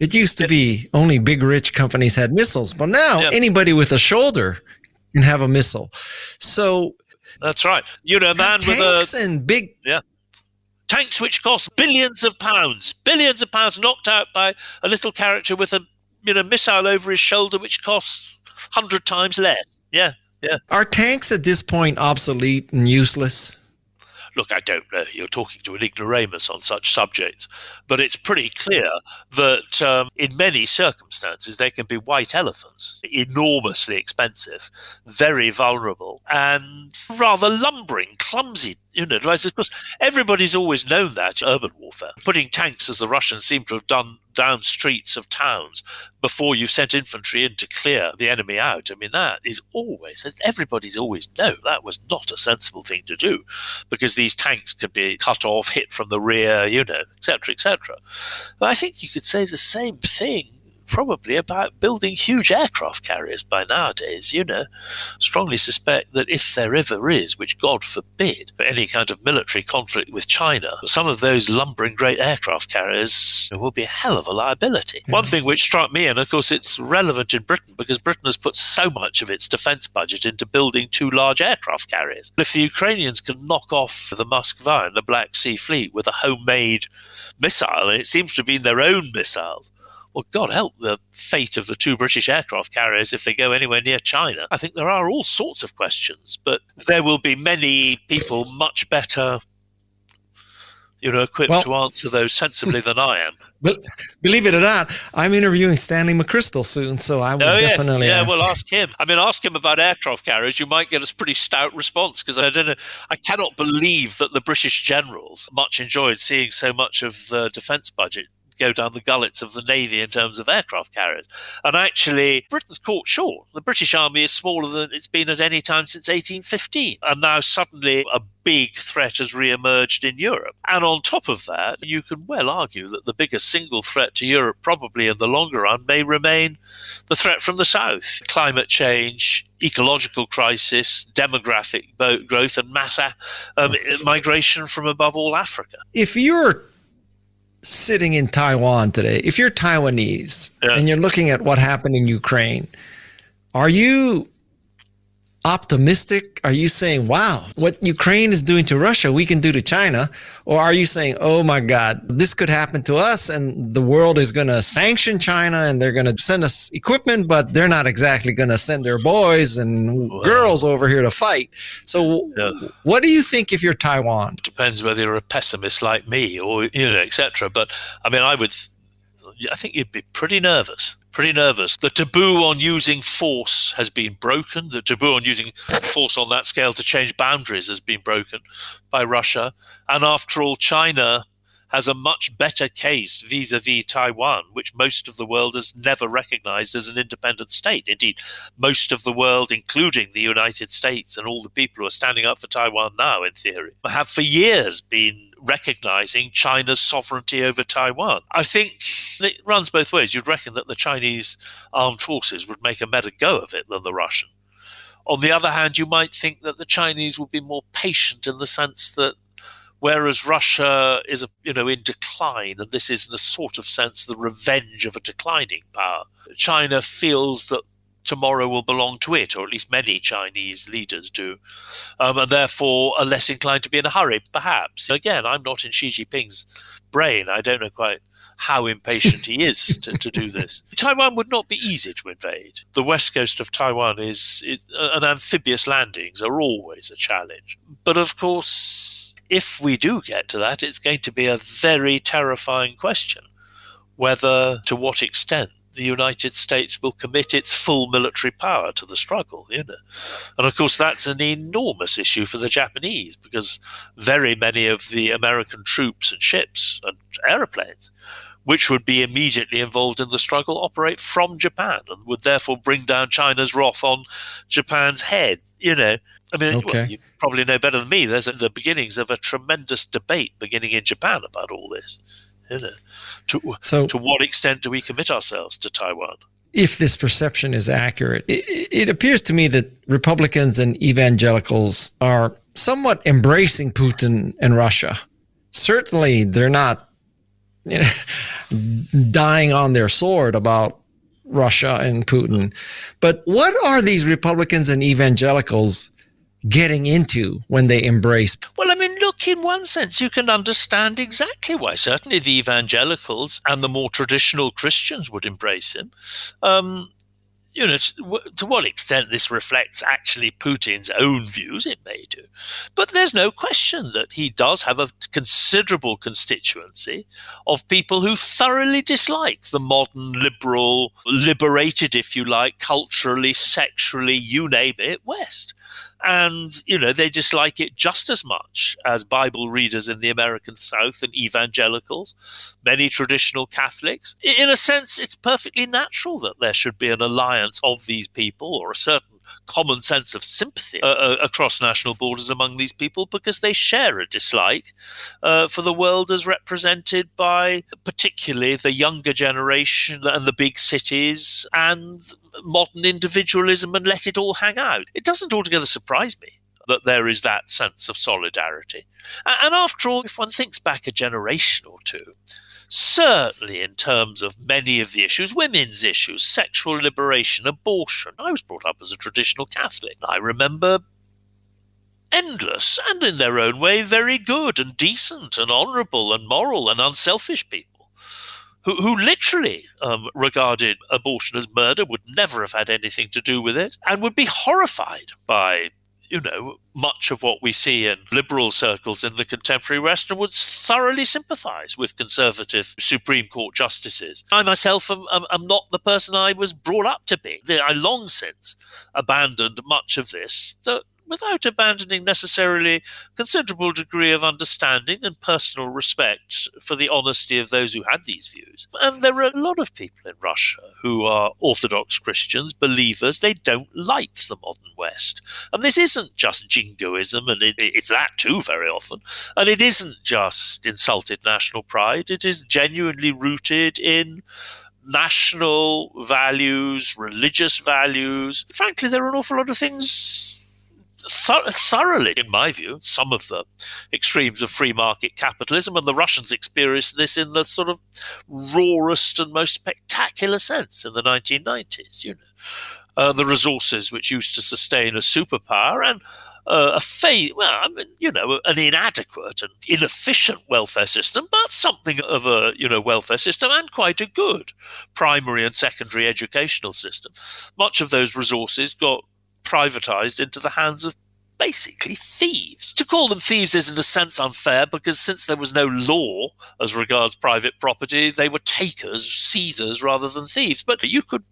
[SPEAKER 2] It used to be only big rich companies had missiles, but now yep. anybody with a shoulder can have a missile. So
[SPEAKER 3] that's right. You know, a man with a
[SPEAKER 2] and big
[SPEAKER 3] yeah tanks which cost billions of pounds, billions of pounds, knocked out by a little character with a you know missile over his shoulder, which costs hundred times less. Yeah, yeah.
[SPEAKER 2] Are tanks at this point obsolete and useless?
[SPEAKER 3] Look, I don't know. You're talking to an ignoramus on such subjects, but it's pretty clear that um, in many circumstances they can be white elephants, enormously expensive, very vulnerable, and rather lumbering, clumsy you know, of course, everybody's always known that urban warfare. Putting tanks, as the Russians seem to have done, down streets of towns before you've sent infantry in to clear the enemy out. I mean, that is always, everybody's always known that was not a sensible thing to do because these tanks could be cut off, hit from the rear, you know, etc., etc. I think you could say the same thing probably about building huge aircraft carriers by nowadays, you know. Strongly suspect that if there ever is, which God forbid, any kind of military conflict with China, some of those lumbering great aircraft carriers will be a hell of a liability. Mm-hmm. One thing which struck me, and of course it's relevant in Britain because Britain has put so much of its defense budget into building two large aircraft carriers. If the Ukrainians can knock off the Moskva and the Black Sea Fleet with a homemade missile, and it seems to be their own missiles, well, God help the fate of the two British aircraft carriers if they go anywhere near China. I think there are all sorts of questions, but there will be many people much better, you know, equipped well, to answer those sensibly than I am.
[SPEAKER 2] But believe it or not, I'm interviewing Stanley McChrystal soon, so I will oh, definitely.
[SPEAKER 3] Yes.
[SPEAKER 2] Yeah,
[SPEAKER 3] well, ask him. I mean, ask him about aircraft carriers. You might get a pretty stout response because I don't know. I cannot believe that the British generals much enjoyed seeing so much of the defence budget go down the gullets of the Navy in terms of aircraft carriers. And actually, Britain's caught short. The British Army is smaller than it's been at any time since 1815. And now suddenly a big threat has re-emerged in Europe. And on top of that, you can well argue that the biggest single threat to Europe, probably in the longer run, may remain the threat from the south. Climate change, ecological crisis, demographic growth, and mass um, migration from above all Africa.
[SPEAKER 2] If you're sitting in Taiwan today, if you're Taiwanese yeah. and you're looking at what happened in Ukraine, are you optimistic? Are you saying, wow, what Ukraine is doing to Russia, we can do to China? Or are you saying, oh my God, this could happen to us and the world is going to sanction China and they're going to send us equipment, but they're not exactly going to send their boys and girls over here to fight? So, yeah. what do you think if you're Taiwan?
[SPEAKER 3] Depends whether you're a pessimist like me or, you know, etc. But I mean, I would, I think you'd be pretty nervous pretty nervous. The taboo on using force has been broken. The taboo on using force on that scale to change boundaries has been broken by Russia. And after all, China has a much better case vis a vis Taiwan, which most of the world has never recognized as an independent state. Indeed, most of the world, including the United States and all the people who are standing up for Taiwan now, in theory, have for years been recognizing China's sovereignty over Taiwan. I think it runs both ways. You'd reckon that the Chinese armed forces would make a better go of it than the Russian. On the other hand, you might think that the Chinese would be more patient in the sense that whereas Russia is, you know, in decline, and this is in a sort of sense the revenge of a declining power, China feels that tomorrow will belong to it, or at least many Chinese leaders do, um, and therefore are less inclined to be in a hurry, perhaps. Again, I'm not in Xi Jinping's brain. I don't know quite how impatient he is to, to do this. Taiwan would not be easy to invade. The west coast of Taiwan is, is uh, and amphibious landings are always a challenge. But of course, if we do get to that, it's going to be a very terrifying question whether, to what extent, the United States will commit its full military power to the struggle, you know. And of course, that's an enormous issue for the Japanese because very many of the American troops and ships and aeroplanes, which would be immediately involved in the struggle, operate from Japan and would therefore bring down China's wrath on Japan's head, you know. I mean,
[SPEAKER 2] Okay.
[SPEAKER 3] well, you probably know better than me. There's the beginnings of a tremendous debate beginning in Japan about all this. To
[SPEAKER 2] So,
[SPEAKER 3] to what extent do we commit ourselves to Taiwan?
[SPEAKER 2] if this perception is accurate, it, it appears to me that Republicans and evangelicals are somewhat embracing Putin and Russia. Certainly, they're not you know, dying on their sword about Russia and Putin. But what are these Republicans and evangelicals getting into when they embrace?
[SPEAKER 3] Well, I mean, look, in one sense, you can understand exactly why. Certainly, the evangelicals and the more traditional Christians would embrace him. Um, you know, to, to, what extent this reflects actually Putin's own views, it may do. But there's no question that he does have a considerable constituency of people who thoroughly dislike the modern, liberal, liberated, if you like, culturally, sexually, you name it, West. And, you know, they dislike it just as much as Bible readers in the American South and evangelicals, many traditional Catholics. In a sense, it's perfectly natural that there should be an alliance of these people or a certain common sense of sympathy uh, uh, across national borders among these people because they share a dislike uh, for the world as represented by particularly the younger generation and the big cities and modern individualism and let it all hang out. It doesn't altogether surprise me that there is that sense of solidarity. And after all, if one thinks back a generation or two, certainly in terms of many of the issues, women's issues, sexual liberation, abortion. I was brought up as a traditional Catholic. I remember endless and in their own way very good and decent and honourable and moral and unselfish people. Who, who literally um, regarded abortion as murder, would never have had anything to do with it, and would be horrified by you know, much of what we see in liberal circles in the contemporary West and would thoroughly sympathize with conservative Supreme Court justices. I myself am, am, am, not the person I was brought up to be. I long since abandoned much of this that without abandoning necessarily considerable degree of understanding and personal respect for the honesty of those who had these views. And there are a lot of people in Russia who are Orthodox Christians, believers. They don't like the modern West. And this isn't just jingoism, and it, it's that too very often. And it isn't just insulted national pride. It is genuinely rooted in national values, religious values. Frankly, there are an awful lot of things thoroughly, in my view, some of the extremes of free market capitalism, and the Russians experienced this in the sort of rawest and most spectacular sense in the 1990s. You know, uh, the resources which used to sustain a superpower and uh, a fa- well, I mean, you know, an inadequate and inefficient welfare system, but something of a you know welfare system and quite a good primary and secondary educational system. Much of those resources got privatized into the hands of basically thieves. To call them thieves is in a sense unfair because since there was no law as regards private property, they were takers, seizers rather than thieves. But you could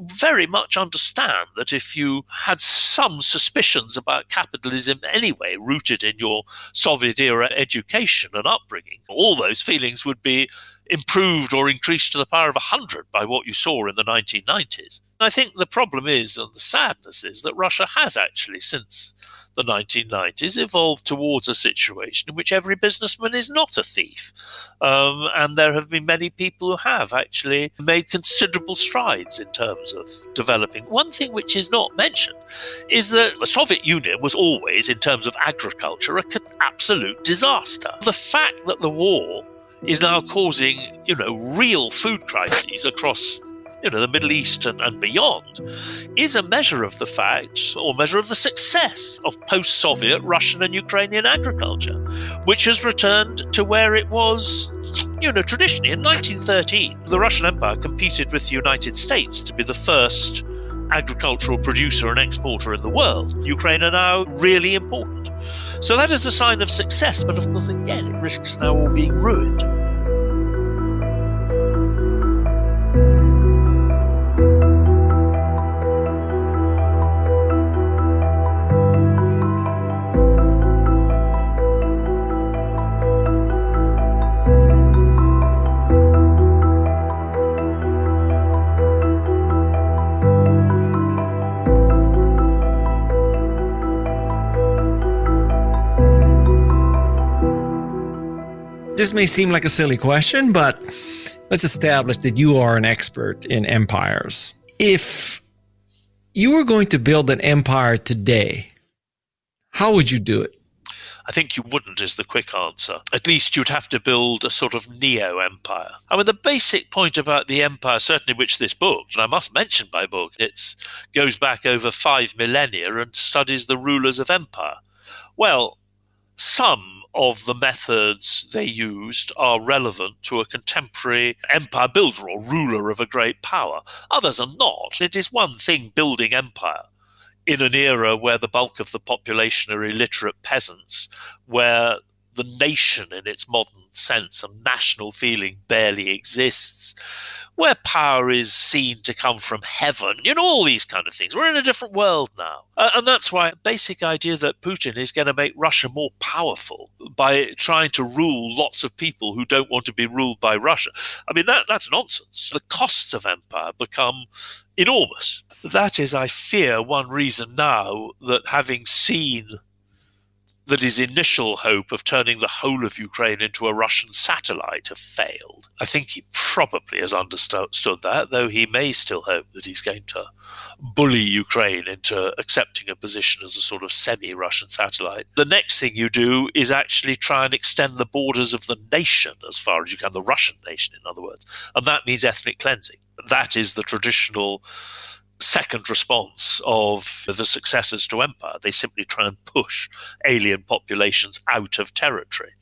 [SPEAKER 3] very much understand that if you had some suspicions about capitalism anyway, rooted in your Soviet era education and upbringing, all those feelings would be improved or increased to the power of a hundred by what you saw in the 1990s. I think the problem is, and the sadness is, that Russia has actually, since the 1990s, evolved towards a situation in which every businessman is not a thief. Um, and there have been many people who have actually made considerable strides in terms of developing. One thing which is not mentioned is that the Soviet Union was always, in terms of agriculture, an absolute disaster. The fact that the war is now causing, you know, real food crises across you know, the Middle East and, and beyond, is a measure of the fact or measure of the success of post Soviet Russian and Ukrainian agriculture, which has returned to where it was, you know, traditionally. In 1913, the Russian Empire competed with the United States to be the first agricultural producer and exporter in the world. Ukraine are now really important. So that is a sign of success, but of course, again, it risks now all being ruined.
[SPEAKER 2] This may seem like a silly question, but let's establish that you are an expert in empires. If you were going to build an empire today, how would you do it?
[SPEAKER 3] I think you wouldn't, is the quick answer. At least you'd have to build a sort of neo empire. I mean, the basic point about the empire, certainly which this book, and I must mention my book, it goes back over five millennia and studies the rulers of empire. Well, some of the methods they used are relevant to a contemporary empire builder or ruler of a great power. Others are not. It is one thing building empire in an era where the bulk of the population are illiterate peasants, where the nation in its modern sense and national feeling barely exists, where power is seen to come from heaven, you know, all these kind of things. We're in a different world now. Uh, and that's why basic idea that Putin is going to make Russia more powerful by trying to rule lots of people who don't want to be ruled by Russia. I mean, that, that's nonsense. The costs of empire become enormous that is, I fear, one reason now that having seen that his initial hope of turning the whole of Ukraine into a Russian satellite have failed. I think he probably has understood that, though he may still hope that he's going to bully Ukraine into accepting a position as a sort of semi Russian satellite. The next thing you do is actually try and extend the borders of the nation as far as you can, the Russian nation, in other words. And that means ethnic cleansing. That is the traditional second response of the successors to empire. They simply try and push alien populations out of territory.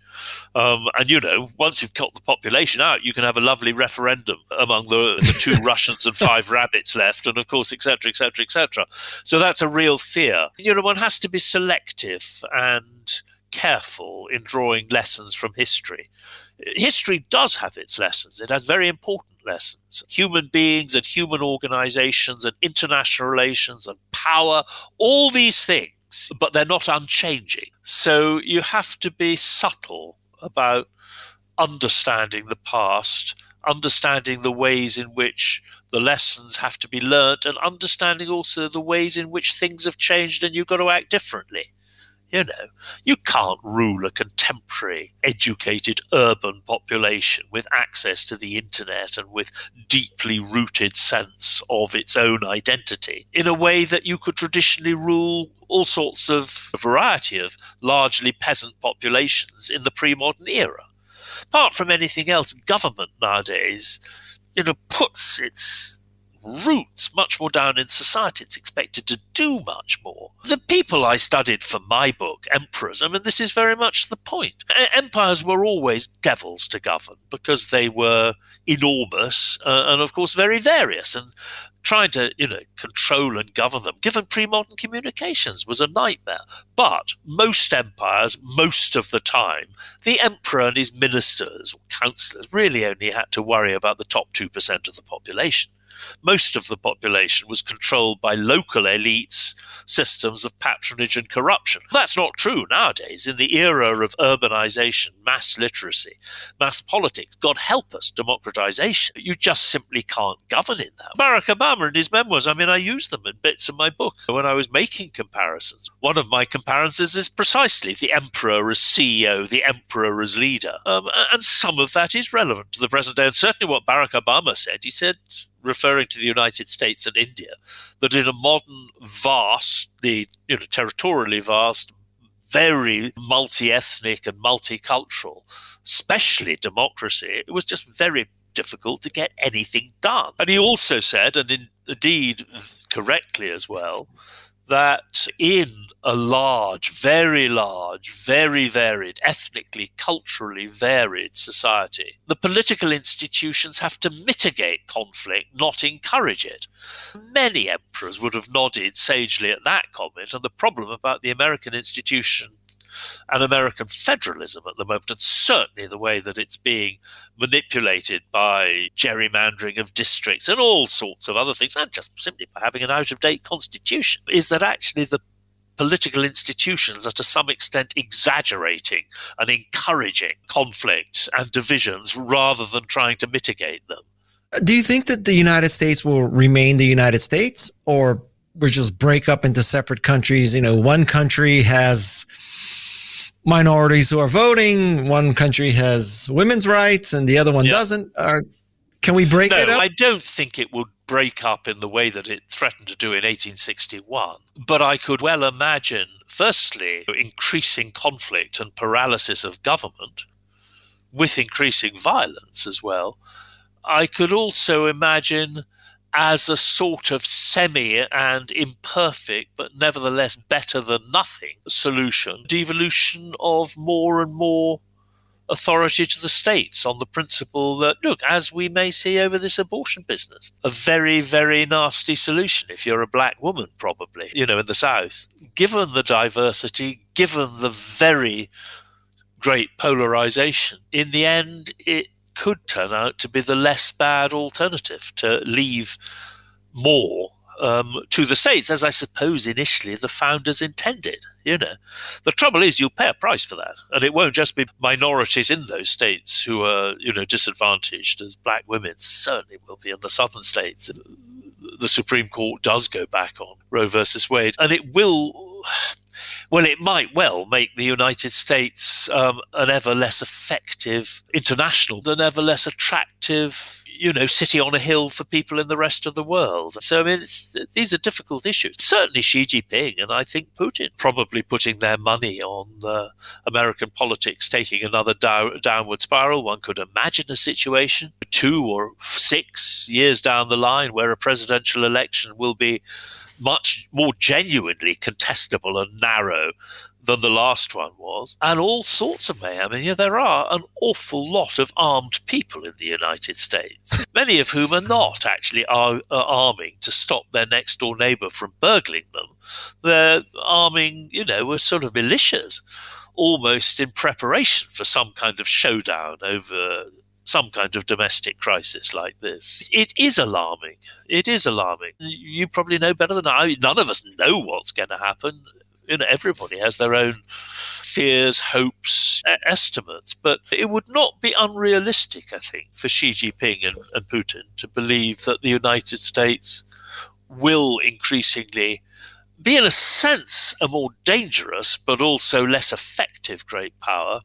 [SPEAKER 3] Um, and you know, once you've cut the population out, you can have a lovely referendum among the, the two Russians and five rabbits left, and of course, etc., etc., etc. So that's a real fear. You know, one has to be selective and careful in drawing lessons from history. History does have its lessons. It has very important lessons. Human beings and human organizations and international relations and power, all these things, but they're not unchanging. So you have to be subtle about understanding the past, understanding the ways in which the lessons have to be learnt, and understanding also the ways in which things have changed and you've got to act differently. You know, you can't rule a contemporary, educated urban population with access to the internet and with deeply rooted sense of its own identity in a way that you could traditionally rule all sorts of a variety of largely peasant populations in the pre-modern era. Apart from anything else, government nowadays, you know, puts its roots much more down in society. It's expected to do much more. The people I studied for my book, emperors, I mean, this is very much the point. Empires were always devils to govern because they were enormous uh, and, of course, very various. And trying to you know control and govern them given pre-modern communications was a nightmare but most empires most of the time the emperor and his ministers or counselors really only had to worry about the top 2% of the population most of the population was controlled by local elites, systems of patronage and corruption. That's not true nowadays. In the era of urbanization, mass literacy, mass politics, God help us, democratization, you just simply can't govern in that. Barack Obama and his memoirs, I mean, I use them in bits of my book when I was making comparisons. One of my comparisons is precisely the emperor as CEO, the emperor as leader. Um, and some of that is relevant to the present day. And certainly what Barack Obama said, he said, referring to the United States and India, that in a modern, vastly, you know, territorially vast, very multi-ethnic and multicultural, especially democracy, it was just very difficult to get anything done. And he also said, and in, indeed correctly as well, that in a large, very large, very varied, ethnically, culturally varied society, the political institutions have to mitigate conflict, not encourage it. Many emperors would have nodded sagely at that comment, and the problem about the American institution and American federalism at the moment, and certainly the way that it's being manipulated by gerrymandering of districts and all sorts of other things, and just simply by having an out of date constitution, is that actually the political institutions are to some extent exaggerating and encouraging conflicts and divisions rather than trying to mitigate them.
[SPEAKER 2] Do you think that the United States will remain the United States or we just break up into separate countries? You know, one country has minorities who are voting. One country has women's rights and the other one doesn't. Or can we break
[SPEAKER 3] No,
[SPEAKER 2] it up?
[SPEAKER 3] I don't think it would break up in the way that it threatened to do in 1861. But I could well imagine, firstly, increasing conflict and paralysis of government with increasing violence as well. I could also imagine as a sort of semi and imperfect, but nevertheless better than nothing solution, devolution of more and more authority to the states on the principle that, look, as we may see over this abortion business, a very, very nasty solution if you're a black woman, probably, you know, in the South. Given the diversity, given the very great polarization, in the end, it could turn out to be the less bad alternative to leave more um, to the states, as I suppose initially the founders intended. You know, the trouble is you'll pay a price for that, and it won't just be minorities in those states who are, you know, disadvantaged, as black women certainly will be in the southern states. The Supreme Court does go back on Roe versus Wade, and it will. Well, it might well make the United States um, an ever less effective international, an ever less attractive, you know, city on a hill for people in the rest of the world. So, I mean, these are difficult issues. Certainly Xi Jinping and I think Putin probably putting their money on uh, American politics taking another dow- downward spiral. One could imagine a situation two or six years down the line where a presidential election will be much more genuinely contestable and narrow than the last one was, and all sorts of mayhem. I mean, yeah, there are an awful lot of armed people in the United States, many of whom are not actually ar- are arming to stop their next door neighbor from burgling them. They're arming, you know, with sort of militias, almost in preparation for some kind of showdown over some kind of domestic crisis like this. It is alarming. It is alarming. You probably know better than I. None of us know what's going to happen. You know, everybody has their own fears, hopes, estimates, but it would not be unrealistic, I think, for Xi Jinping and, and Putin to believe that the United States will increasingly be, in a sense, a more dangerous but also less effective great power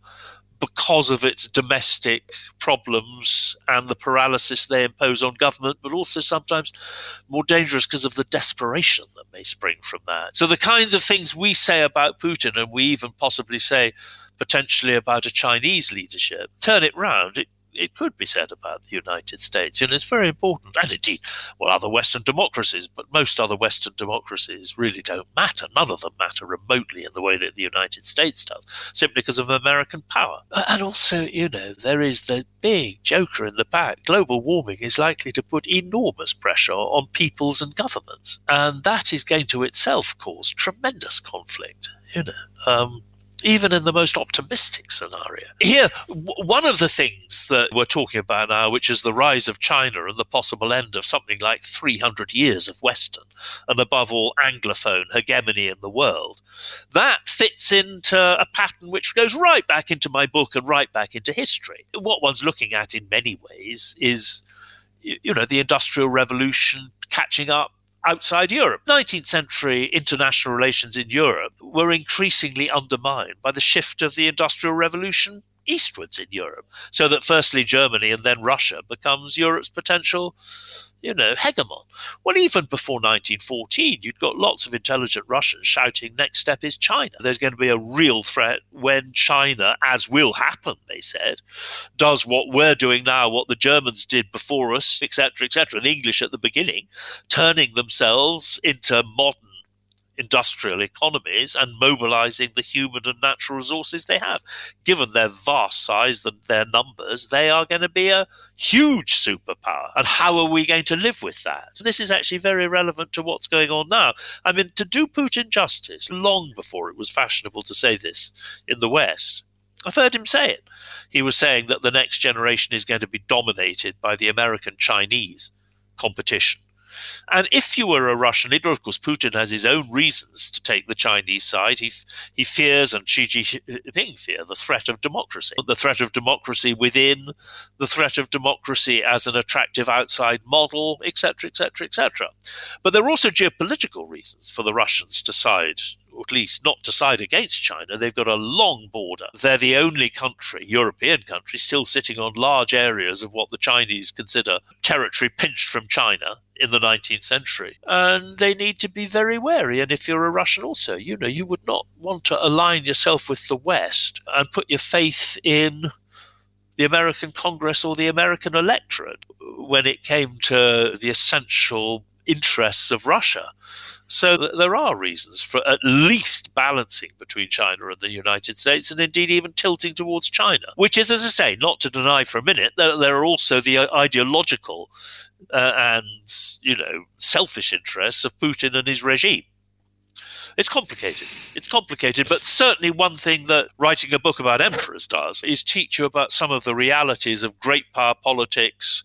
[SPEAKER 3] because of its domestic problems and the paralysis they impose on government, but also sometimes more dangerous because of the desperation that may spring from that. So, the kinds of things we say about Putin, and we even possibly say potentially about a Chinese leadership, turn it round. It, it could be said about the United States, and it's very important. And indeed, well, other Western democracies, but most other Western democracies really don't matter. None of them matter remotely in the way that the United States does, simply because of American power. And also, you know, there is the big joker in the back. Global warming is likely to put enormous pressure on peoples and governments, and that is going to itself cause tremendous conflict. You know. Um, even in the most optimistic scenario. Here, w- one of the things that we're talking about now, which is the rise of China and the possible end of something like 300 years of Western and above all Anglophone hegemony in the world, that fits into a pattern which goes right back into my book and right back into history. What one's looking at in many ways is, you know, the Industrial Revolution catching up outside Europe. 19th century international relations in Europe were increasingly undermined by the shift of the Industrial Revolution eastwards in Europe. So that firstly Germany and then Russia becomes Europe's potential, you know, hegemon. Well, even before 1914, you'd got lots of intelligent Russians shouting, next step is China. There's going to be a real threat when China, as will happen, they said, does what we're doing now, what the Germans did before us, etc., etc., the English at the beginning, turning themselves into modern industrial economies and mobilizing the human and natural resources they have. Given their vast size and their numbers, they are going to be a huge superpower. And how are we going to live with that? This is actually very relevant to what's going on now. I mean, to do Putin justice, long before it was fashionable to say this in the West, I've heard him say it. He was saying that the next generation is going to be dominated by the American Chinese competition And if you were a Russian leader, of course, Putin has his own reasons to take the Chinese side. He, he fears, and Xi Jinping fear, the threat of democracy, the threat of democracy within, the threat of democracy as an attractive outside model, etc., etc., etc. But there are also geopolitical reasons for the Russians to side or at least not to side against China. They've got a long border. They're the only country, European country, still sitting on large areas of what the Chinese consider territory pinched from China in the 19th century. And they need to be very wary. And if you're a Russian also, you know, you would not want to align yourself with the West and put your faith in the American Congress or the American electorate when it came to the essential interests of Russia. So there are reasons for at least balancing between China and the United States, and indeed even tilting towards China, which is, as I say, not to deny for a minute, that there are also the ideological uh, and, you know, selfish interests of Putin and his regime. It's complicated. It's complicated, but certainly one thing that writing a book about emperors does is teach you about some of the realities of great power politics,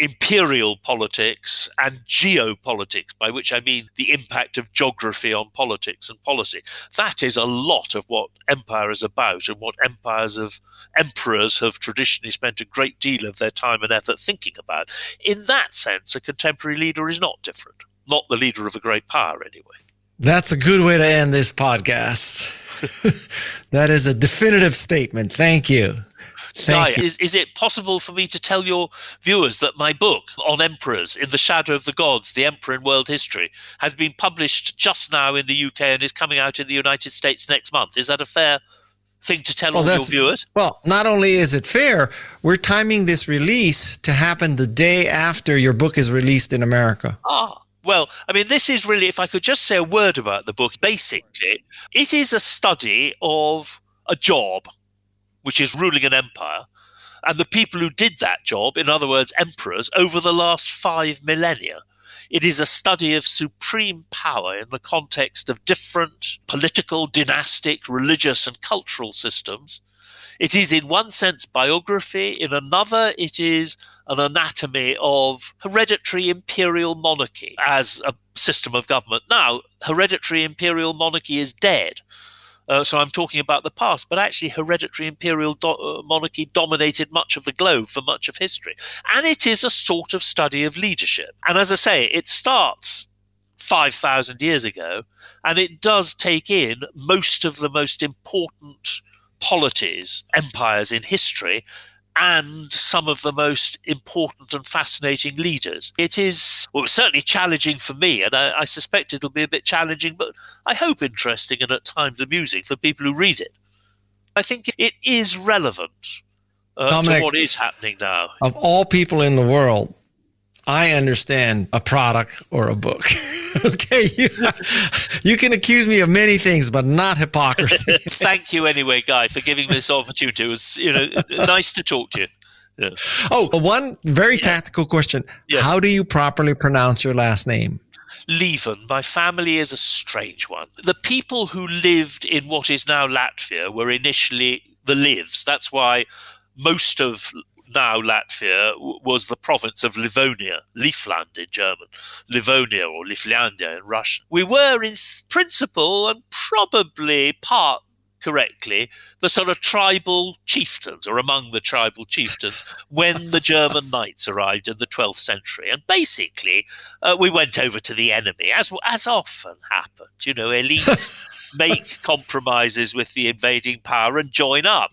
[SPEAKER 3] imperial politics and geopolitics, by which I mean the impact of geography on politics and policy. That is a lot of what empire is about and what empires of emperors have traditionally spent a great deal of their time and effort thinking about. In that sense, a contemporary leader is not different, not the leader of a great power anyway.
[SPEAKER 2] That's a good way to end this podcast. that is a definitive statement. Thank you.
[SPEAKER 3] Thank Is, is it possible for me to tell your viewers that my book on emperors, In the Shadow of the Gods, The Emperor in World History, has been published just now in the UK and is coming out in the United States next month? Is that a fair thing to tell well, all your viewers?
[SPEAKER 2] Well, not only is it fair, we're timing this release to happen the day after your book is released in America.
[SPEAKER 3] Ah. Well, I mean, this is really, if I could just say a word about the book, basically, it is a study of a job which is ruling an empire, and the people who did that job, in other words, emperors, over the last five millennia. It is a study of supreme power in the context of different political, dynastic, religious, and cultural systems. It is, in one sense, biography. In another, it is an anatomy of hereditary imperial monarchy as a system of government. Now, hereditary imperial monarchy is dead. Uh, so I'm talking about the past, but actually, hereditary imperial do- uh, monarchy dominated much of the globe for much of history. And it is a sort of study of leadership. And as I say, it starts 5,000 years ago, and it does take in most of the most important polities, empires in history, and some of the most important and fascinating leaders. It is well, certainly challenging for me, and I, I, suspect it'll be a bit challenging, but I hope interesting and at times amusing for people who read it. I think it is relevant uh, Dominic, to what is happening now.
[SPEAKER 2] Of all people in the world, I understand a product or a book. okay, you, you can accuse me of many things, but not hypocrisy.
[SPEAKER 3] Thank you anyway, Guy, for giving me this opportunity. It was you know nice to talk to you.
[SPEAKER 2] Yeah. Oh, one very yeah. tactical question. Yes. How do you properly pronounce your last name?
[SPEAKER 3] Lieven. My family is a strange one. The people who lived in what is now Latvia were initially the Livs. That's why most of now Latvia, was the province of Livonia, Livland in German, Livonia or Livlandia in Russian. We were in principle and probably part correctly, the sort of tribal chieftains, or among the tribal chieftains, when the German knights arrived in the 12th century. And basically, uh, we went over to the enemy, as, as often happened. You know, elites make compromises with the invading power and join up.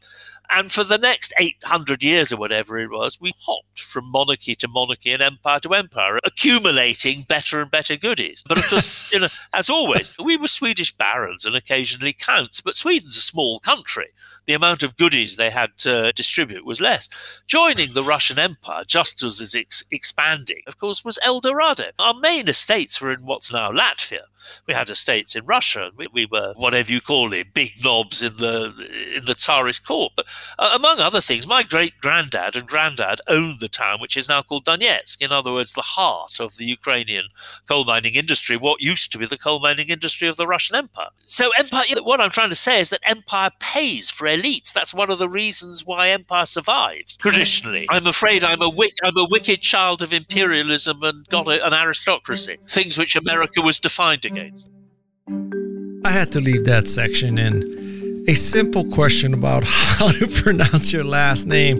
[SPEAKER 3] And for the next 800 years or whatever it was, we hopped from monarchy to monarchy and empire to empire, accumulating better and better goodies. But of course, you know, as always, we were Swedish barons and occasionally counts, but Sweden's a small country. The amount of goodies they had to distribute was less. Joining the Russian Empire, just as it's expanding, of course, was El Dorado. Our main estates were in what's now Latvia. We had estates in Russia, and we, we were whatever you call it, big knobs in the in the Tsarist court. But Uh, among other things, my great granddad and granddad owned the town, which is now called Donetsk. In other words, the heart of the Ukrainian coal mining industry, what used to be the coal mining industry of the Russian Empire. So, empire. What I'm trying to say is that empire pays for elites. That's one of the reasons why empire survives traditionally. I'm afraid I'm a wick, I'm a wicked child of imperialism and got a, an aristocracy, things which America was defined
[SPEAKER 2] I had to leave that section in. A simple question about how to pronounce your last name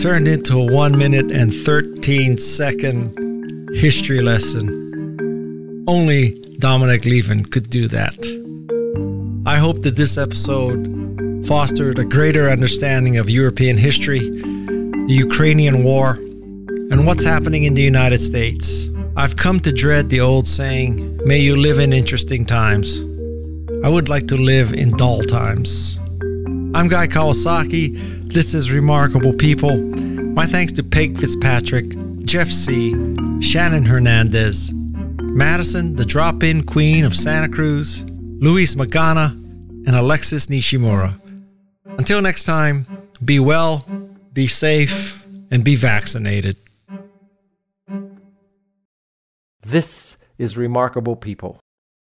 [SPEAKER 2] turned into a 1 minute and 13 second history lesson. Only Dominic Lieven could do that. I hope that this episode fostered a greater understanding of European history, the Ukrainian war, and what's happening in the United States. I've come to dread the old saying, may you live in interesting times. I would like to live in dull times. I'm Guy Kawasaki. This is Remarkable People. My thanks to Peg Fitzpatrick, Jeff Sieh., Shannon Hernandez, Madisun, the drop in queen of Santa Cruz, Luis Magana, and Alexis Nishimura. Until next time, be well, be safe, and be vaccinated. This is Remarkable People.